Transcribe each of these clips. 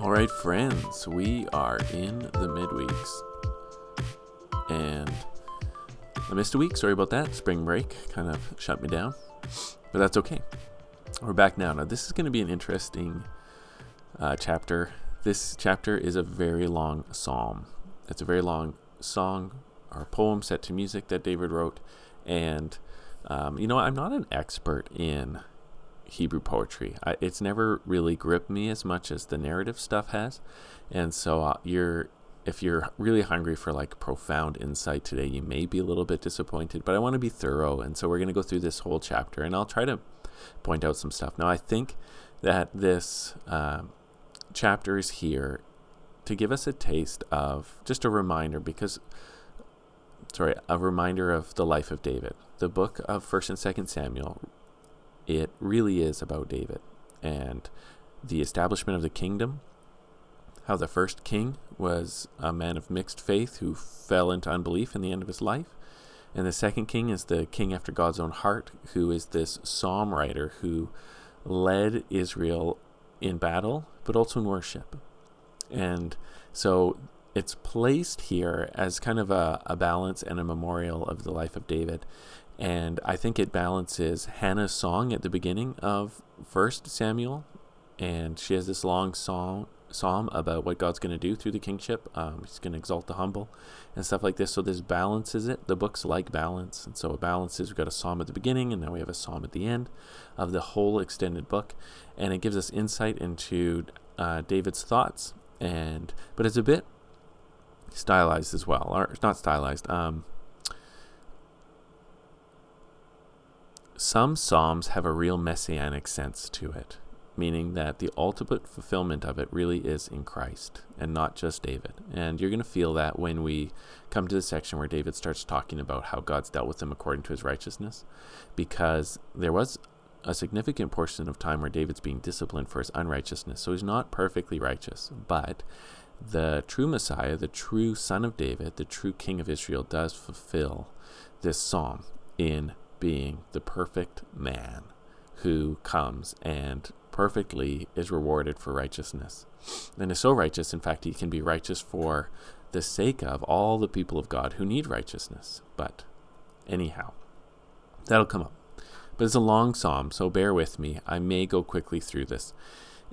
All right, friends, we are in the midweeks. And I missed a week. Sorry about that. Spring break kind of shut me down. But that's okay. We're back now. Now, this is going to be an interesting uh, chapter. This chapter is a very long psalm. It's a very long song or poem set to music that David wrote. And, um, you know, I'm not an expert in Hebrew poetry. I, it's never really gripped me as much as the narrative stuff has, and so uh, you're if you're really hungry for like profound insight today, you may be a little bit disappointed. But I want to be thorough, and so we're going to go through this whole chapter, and I'll try to point out some stuff. Now, I think that this um, chapter is here to give us a taste of just a reminder, because sorry, a reminder of the life of David. The book of First and Second Samuel it really is about David and the establishment of the kingdom. How the first king was a man of mixed faith who fell into unbelief in the end of his life. And the second king is the king after God's own heart, who is this psalm writer who led Israel in battle, but also in worship. And so it's placed here as kind of a, a balance and a memorial of the life of David. And I think it balances Hannah's song at the beginning of First Samuel, and she has this long song psalm about what God's going to do through the kingship. Um, he's going to exalt the humble and stuff like this. So this balances it. The book's like balance, and so it balances. We've got a psalm at the beginning, and now we have a psalm at the end of the whole extended book, and it gives us insight into uh, David's thoughts. And but it's a bit stylized as well, or it's not stylized. Um, Some Psalms have a real messianic sense to it, meaning that the ultimate fulfillment of it really is in Christ and not just David. And you're going to feel that when we come to the section where David starts talking about how God's dealt with him according to his righteousness, because there was a significant portion of time where David's being disciplined for his unrighteousness. So he's not perfectly righteous, but the true Messiah, the true Son of David, the true King of Israel, does fulfill this psalm in being the perfect man who comes and perfectly is rewarded for righteousness. And is so righteous, in fact, he can be righteous for the sake of all the people of God who need righteousness. But anyhow, that'll come up. But it's a long psalm, so bear with me. I may go quickly through this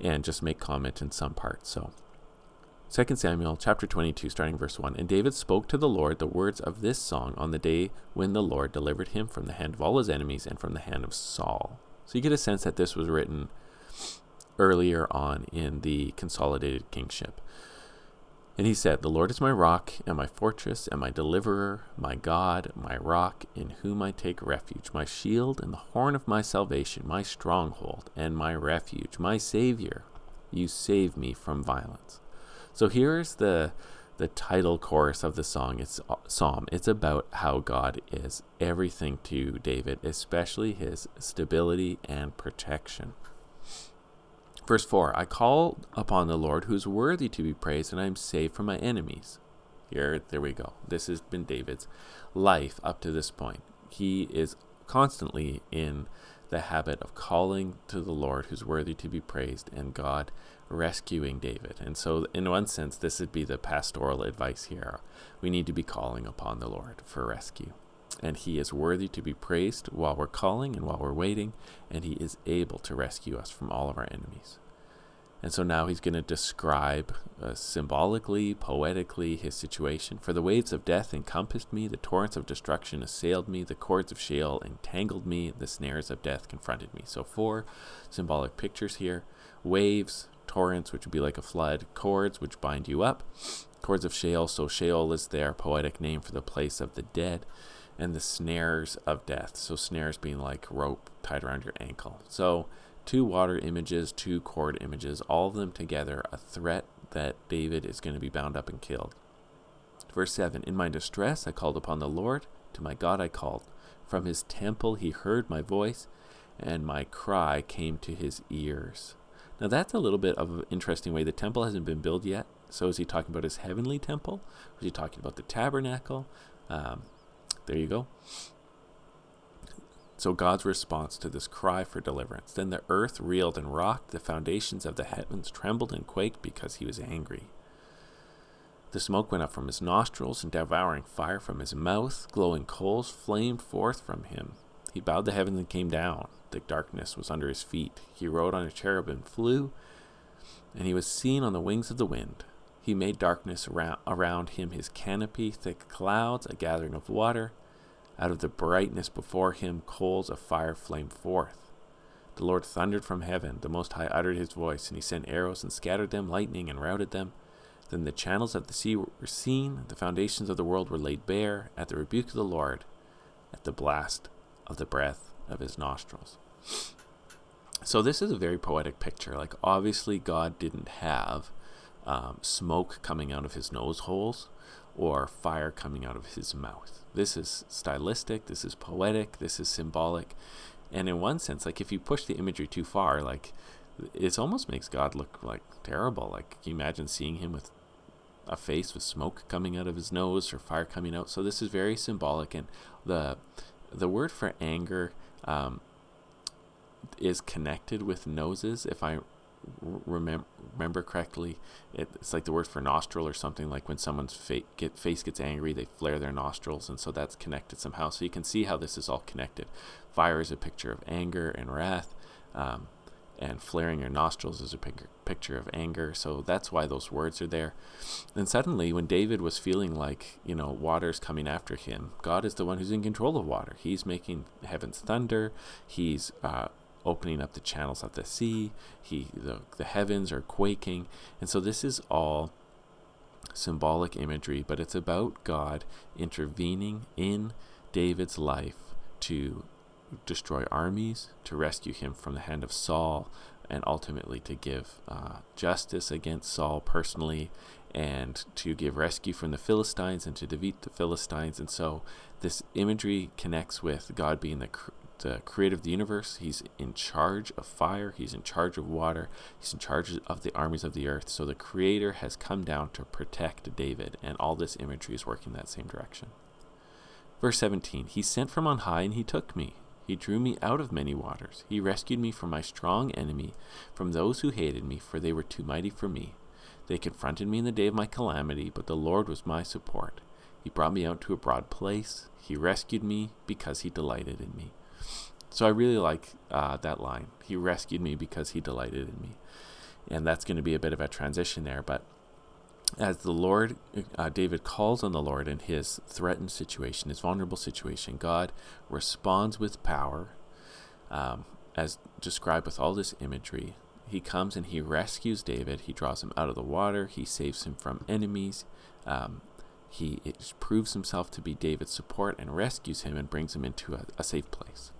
and just make comment in some parts. So 2 Samuel chapter 22, starting verse 1. And David spoke to the Lord the words of this song on the day when the Lord delivered him from the hand of all his enemies and from the hand of Saul. So you get a sense that this was written earlier on in the consolidated kingship. And he said, The Lord is my rock and my fortress and my deliverer, my God, my rock, in whom I take refuge, my shield and the horn of my salvation, my stronghold and my refuge, my Savior. You save me from violence. So here's the the title chorus of the song. It's uh, psalm. It's about how God is everything to David, especially his stability and protection. Verse 4 I call upon the Lord who is worthy to be praised, and I am saved from my enemies. Here, there we go. This has been David's life up to this point. He is constantly in the habit of calling to the Lord who's worthy to be praised, and God rescuing David. And so, in one sense, this would be the pastoral advice here. We need to be calling upon the Lord for rescue. And He is worthy to be praised while we're calling and while we're waiting, and He is able to rescue us from all of our enemies. And so now he's going to describe uh, symbolically, poetically, his situation. For the waves of death encompassed me, the torrents of destruction assailed me, the cords of Sheol entangled me, the snares of death confronted me. So, four symbolic pictures here waves, torrents, which would be like a flood, cords, which bind you up, cords of Sheol. So Sheol is their poetic name for the place of the dead, and the snares of death. So snares being like rope tied around your ankle. So two water images, two cord images, all of them together, a threat that David is going to be bound up and killed. Verse 7 In my distress I called upon the Lord, to my God I called. From his temple he heard my voice, and my cry came to his ears. Now that's a little bit of an interesting way. The temple hasn't been built yet. So is he talking about his heavenly temple? Is he talking about the tabernacle? Um, there you go. So God's response to this cry for deliverance. Then the earth reeled and rocked, the foundations of the heavens trembled and quaked because he was angry. The smoke went up from his nostrils, and devouring fire from his mouth, glowing coals flamed forth from him. He bowed the heavens and came down. Thick darkness was under his feet. He rode on a cherub and flew, and he was seen on the wings of the wind. He made darkness around, around him his canopy, thick clouds, a gathering of water. Out of the brightness before him, coals of fire flamed forth. The Lord thundered from heaven. The Most High uttered his voice, and he sent arrows and scattered them, lightning and routed them. Then the channels of the sea were seen, the foundations of the world were laid bare at the rebuke of the Lord, at the blast of the breath of his nostrils. So, this is a very poetic picture. Like, obviously, God didn't have um, smoke coming out of his nose holes or fire coming out of his mouth. This is stylistic, this is poetic, this is symbolic. And in one sense, like, if you push the imagery too far, like, it almost makes God look like terrible. Like, can you imagine seeing him with a face with smoke coming out of his nose or fire coming out? So this is very symbolic, and the the word for anger um, is connected with noses. If I remember remember correctly, it's like the word for nostril or something. Like when someone's fa- get, face gets angry, they flare their nostrils, and so that's connected somehow. So you can see how this is all connected. Fire is a picture of anger and wrath. Um, and flaring your nostrils is a pic- picture of anger. So that's why those words are there. And suddenly, when David was feeling like, you know, water's coming after him, God is the one who's in control of water. He's making heaven's thunder. He's uh, opening up the channels of the sea. He, the, the heavens are quaking. And so this is all symbolic imagery, but it's about God intervening in David's life to destroy armies, to rescue him from the hand of Saul, and ultimately to give uh, justice against Saul personally, and to give rescue from the Philistines and to defeat the Philistines. And so this imagery connects with God being the, cr- the creator of the universe. He's in charge of fire, he's in charge of water, he's in charge of the armies of the earth. So the creator has come down to protect David, and all this imagery is working that same direction. Verse 17 He sent from on high, and he took me. He drew me out of many waters. He rescued me from my strong enemy, from those who hated me, for they were too mighty for me. They confronted me in the day of my calamity, but the Lord was my support. He brought me out to a broad place. He rescued me because he delighted in me. So I really like uh, that line. He rescued me because he delighted in me. And that's going to be a bit of a transition there, but as the Lord, uh, David calls on the Lord in his threatened situation, his vulnerable situation, God responds with power, um, as described with all this imagery. He comes and he rescues David. He draws him out of the water. He saves him from enemies. Um, he proves himself to be David's support and rescues him and brings him into a, a safe place.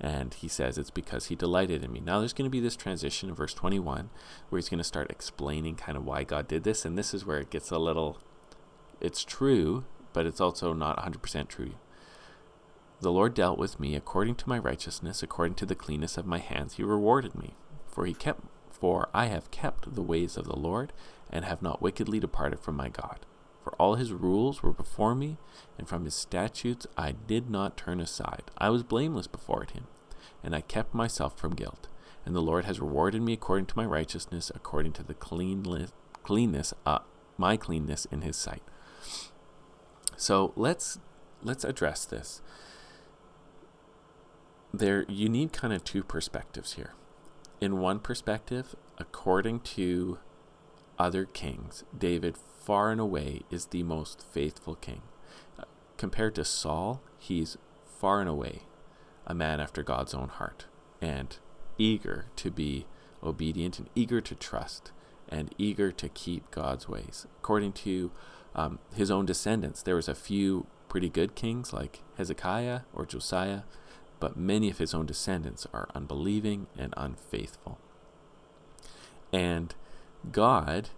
And he says it's because he delighted in me. Now there's going to be this transition in verse 21 where he's going to start explaining kind of why God did this. And this is where it gets a little, it's true, but it's also not 100% true. The Lord dealt with me according to my righteousness, according to the cleanness of my hands. He rewarded me. For he kept, for I have kept the ways of the Lord and have not wickedly departed from my God. For all his rules were before me, and from his statutes I did not turn aside. I was blameless before him, and I kept myself from guilt. And the Lord has rewarded me according to my righteousness, according to the cleanness, cleanness, uh, my cleanness in His sight. So let's let's address this. There, you need kind of two perspectives here. In one perspective, according to other kings, David far and away is the most faithful king. Uh, compared to Saul, he's far and away a man after God's own heart and eager to be obedient and eager to trust and eager to keep God's ways. According to um, his own descendants, there was a few pretty good kings like Hezekiah or Josiah, but many of his own descendants are unbelieving and unfaithful. And God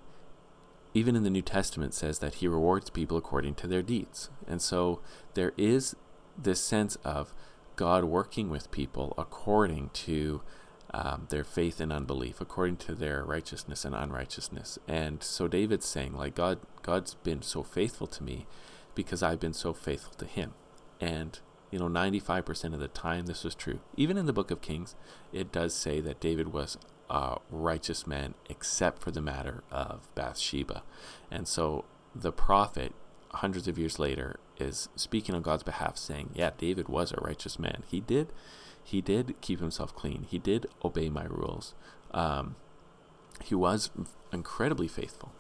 even in the New Testament says that he rewards people according to their deeds. And so there is this sense of God working with people according to um, their faith and unbelief, according to their righteousness and unrighteousness. And so David's saying, like, God, God's been so faithful to me because I've been so faithful to him. And You know, 95% of the time this was true. Even in the book of Kings, it does say that David was a righteous men except for the matter of Bathsheba. And so the prophet, hundreds of years later, is speaking on God's behalf, saying, Yeah, David was a righteous man. He did. He did keep himself clean. He did obey my rules. Um, he was incredibly faithful.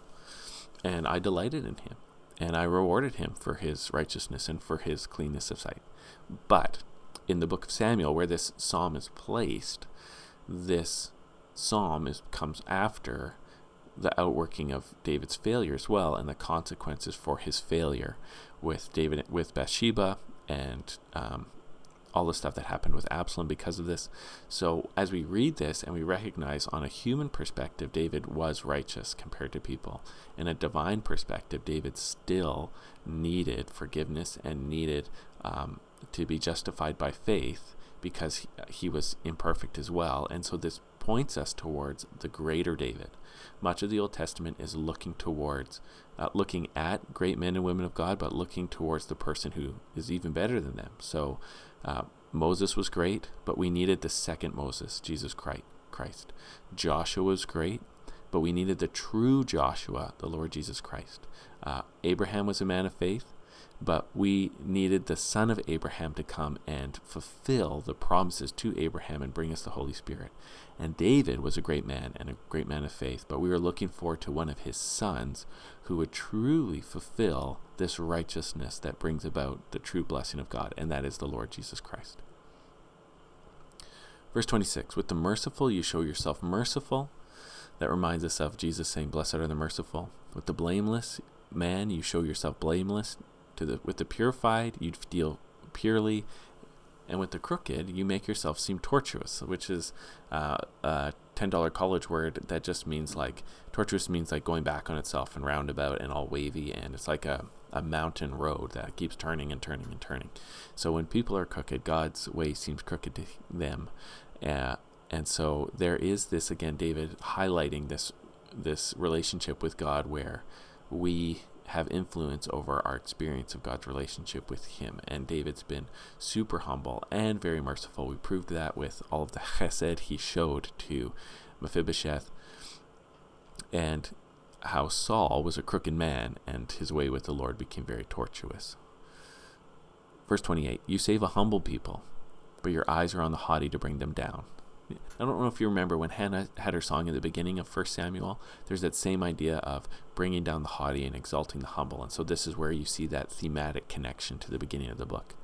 And I delighted in him. And I rewarded him for his righteousness and for his cleanness of sight. But in the book of Samuel, where this psalm is placed, this psalm is, comes after the outworking of David's failure as well, and the consequences for his failure with David, with Bathsheba, and um, all the stuff that happened with Absalom because of this. So as we read this and we recognize on a human perspective, David was righteous compared to people. In a divine perspective, David still needed forgiveness and needed um, to be justified by faith because he, he was imperfect as well. And so this points us towards the greater David. Much of the Old Testament is looking towards, uh, looking at great men and women of God, but looking towards the person who is even better than them. So uh, Moses was great, but we needed the second Moses, Jesus Christ. Joshua was great, but we needed the true Joshua, the Lord Jesus Christ. Uh, Abraham was a man of faith, but we needed the son of Abraham to come and fulfill the promises to Abraham and bring us the Holy Spirit. And David was a great man and a great man of faith, but we were looking forward to one of his sons who would truly fulfill this righteousness that brings about the true blessing of God, and that is the Lord Jesus Christ. Verse 26 With the merciful you show yourself merciful. That reminds us of Jesus saying, Blessed are the merciful. With the blameless man you show yourself blameless. To the, with the purified you deal purely and with the crooked, you make yourself seem tortuous, which is uh, a $10 college word that just means like tortuous means like going back on itself and roundabout and all wavy. And it's like a, a mountain road that keeps turning and turning and turning. So when people are crooked, God's way seems crooked to them. Uh, and so there is this again, David highlighting this this relationship with God where we have influence over our experience of God's relationship with Him. And David's been super humble and very merciful. We proved that with all of the chesed he showed to Mephibosheth, and how Saul was a crooked man, and his way with the Lord became very tortuous. Verse 28 You save a humble people, but your eyes are on the haughty to bring them down. I don't know if you remember when Hannah had her song in the beginning of 1 Samuel, there's that same idea of bringing down the haughty and exalting the humble. And so this is where you see that thematic connection to the beginning of the book.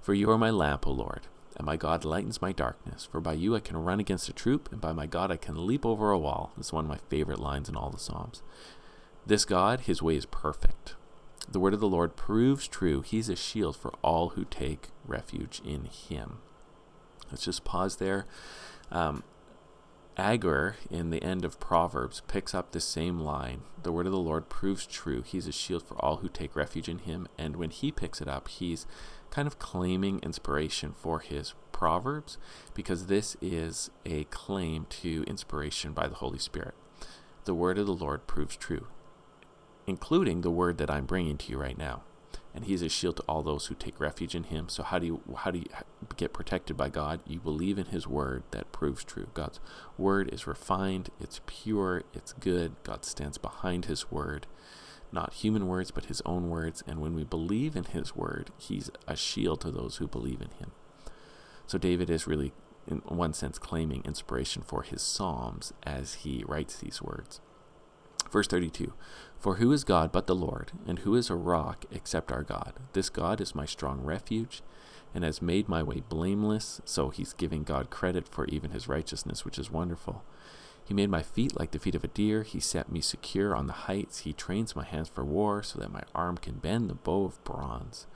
For you are my lamp, O Lord, and my God lightens my darkness. For by you I can run against a troop, and by my God I can leap over a wall. This is one of my favorite lines in all the Psalms. This God, his way is perfect. The word of the Lord proves true. He's a shield for all who take refuge in him. Let's just pause there. Um, Agur, in the end of Proverbs, picks up the same line. The word of the Lord proves true. He's a shield for all who take refuge in him. And when he picks it up, he's kind of claiming inspiration for his Proverbs because this is a claim to inspiration by the Holy Spirit. The word of the Lord proves true, including the word that I'm bringing to you right now and he's a shield to all those who take refuge in him. So how do you how do you get protected by God? You believe in his word that proves true. God's word is refined, it's pure, it's good. God stands behind his word. Not human words, but his own words. And when we believe in his word, he's a shield to those who believe in him. So David is really, in one sense, claiming inspiration for his Psalms as he writes these words. Verse 32 For who is God but the Lord, and who is a rock except our God? This God is my strong refuge and has made my way blameless. So he's giving God credit for even his righteousness, which is wonderful. He made my feet like the feet of a deer. He set me secure on the heights. He trains my hands for war so that my arm can bend the bow of bronze.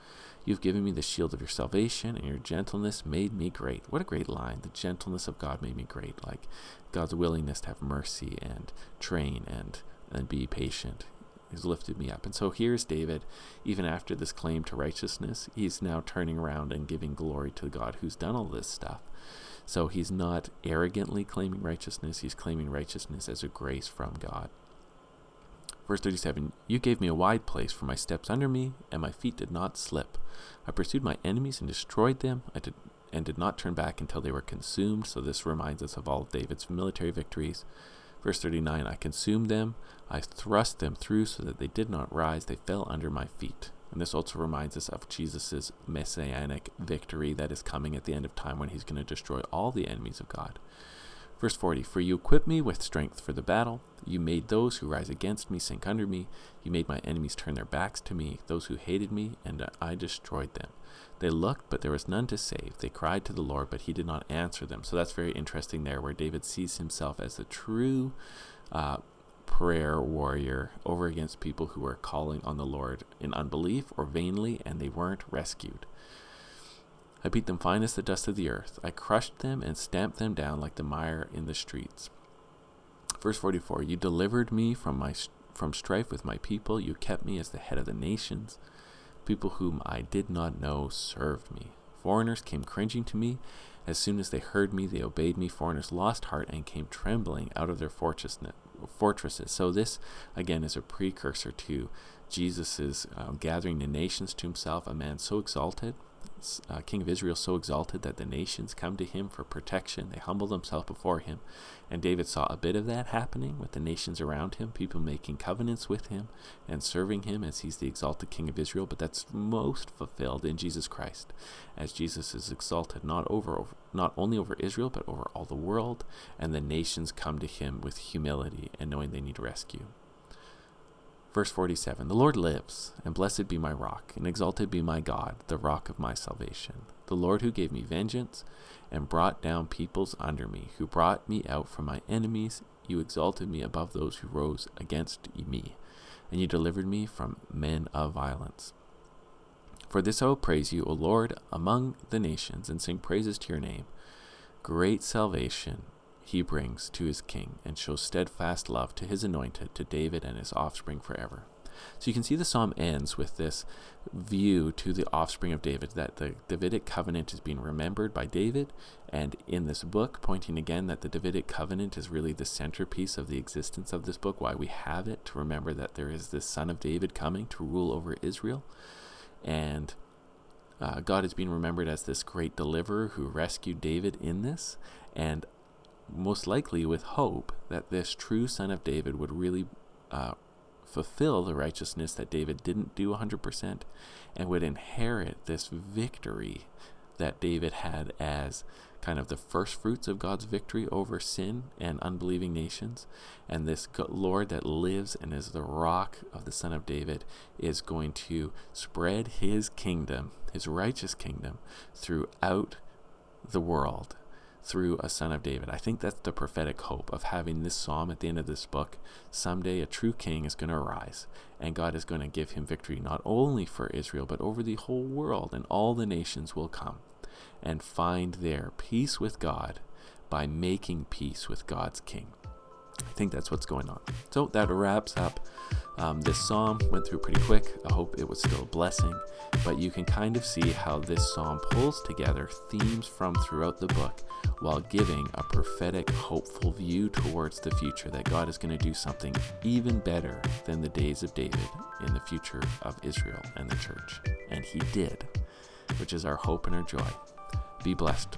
You've given me the shield of your salvation, and your gentleness made me great. What a great line. The gentleness of God made me great. Like God's willingness to have mercy and train and and be patient. He's lifted me up. And so here's David, even after this claim to righteousness, he's now turning around and giving glory to God who's done all this stuff. So he's not arrogantly claiming righteousness, he's claiming righteousness as a grace from God. Verse 37 You gave me a wide place for my steps under me, and my feet did not slip. I pursued my enemies and destroyed them. I did and did not turn back until they were consumed. So this reminds us of all of David's military victories. Verse 39 I consumed them, I thrust them through so that they did not rise, they fell under my feet. And this also reminds us of Jesus' messianic victory that is coming at the end of time when he's going to destroy all the enemies of God. Verse 40 For you equipped me with strength for the battle. You made those who rise against me sink under me. You made my enemies turn their backs to me, those who hated me, and I destroyed them. They looked, but there was none to save. They cried to the Lord, but he did not answer them. So that's very interesting there, where David sees himself as the true uh, prayer warrior over against people who were calling on the Lord in unbelief or vainly, and they weren't rescued. I beat them fine as the dust of the earth. I crushed them and stamped them down like the mire in the streets. Verse 44 You delivered me from, my, from strife with my people. You kept me as the head of the nations. People whom I did not know served me. Foreigners came cringing to me. As soon as they heard me, they obeyed me. Foreigners lost heart and came trembling out of their fortresses. So, this again is a precursor to Jesus' um, gathering the nations to himself, a man so exalted uh, king of Israel so exalted that the nations come to him for protection. They humble themselves before him. And David saw a bit of that happening with the nations around him, people making covenants with him and serving him as he's the exalted king of Israel. But that's most fulfilled in Jesus Christ, as Jesus is exalted not over not only over Israel but over all the world, and the nations come to him with humility and knowing they need rescue. Verse 47 The Lord lives, and blessed be my rock, and exalted be my God, the rock of my salvation. The Lord who gave me vengeance and brought down peoples under me, who brought me out from my enemies. You exalted me above those who rose against me, and you delivered me from men of violence. For this I will praise you, O Lord, among the nations, and sing praises to your name. Great salvation he brings to his king and shows steadfast love to his anointed, to David and his offspring forever. So you can see the psalm ends with this view to the offspring of David, that the Davidic covenant is being remembered by David, and in this book, pointing again that the Davidic covenant is really the centerpiece of the existence of this book, why we have it, to remember that there is this son of David coming to rule over Israel. And uh, God is being remembered as this great deliverer who rescued David in this. And most likely with hope that this true son of David would really uh, fulfill the righteousness that David didn't do 100% and would inherit this victory that David had as kind of the first fruits of God's victory over sin and unbelieving nations. And this Lord that lives and is the rock of the Son of David is going to spread his kingdom, his righteous kingdom, throughout the world through a son of David. I think that's the prophetic hope of having this psalm at the end of this book. Someday a true king is going to arise, and God is going to give him victory not only for Israel, but over the whole world, and all the nations will come and find their peace with God by making peace with God's king. I think that's what's going on. So that wraps up um, this psalm. Went through pretty quick. I hope it was still a blessing. But you can kind of see how this psalm pulls together themes from throughout the book while giving a prophetic, hopeful view towards the future that God is going to do something even better than the days of David in the future of Israel and the church. And he did, which is our hope and our joy. Be blessed.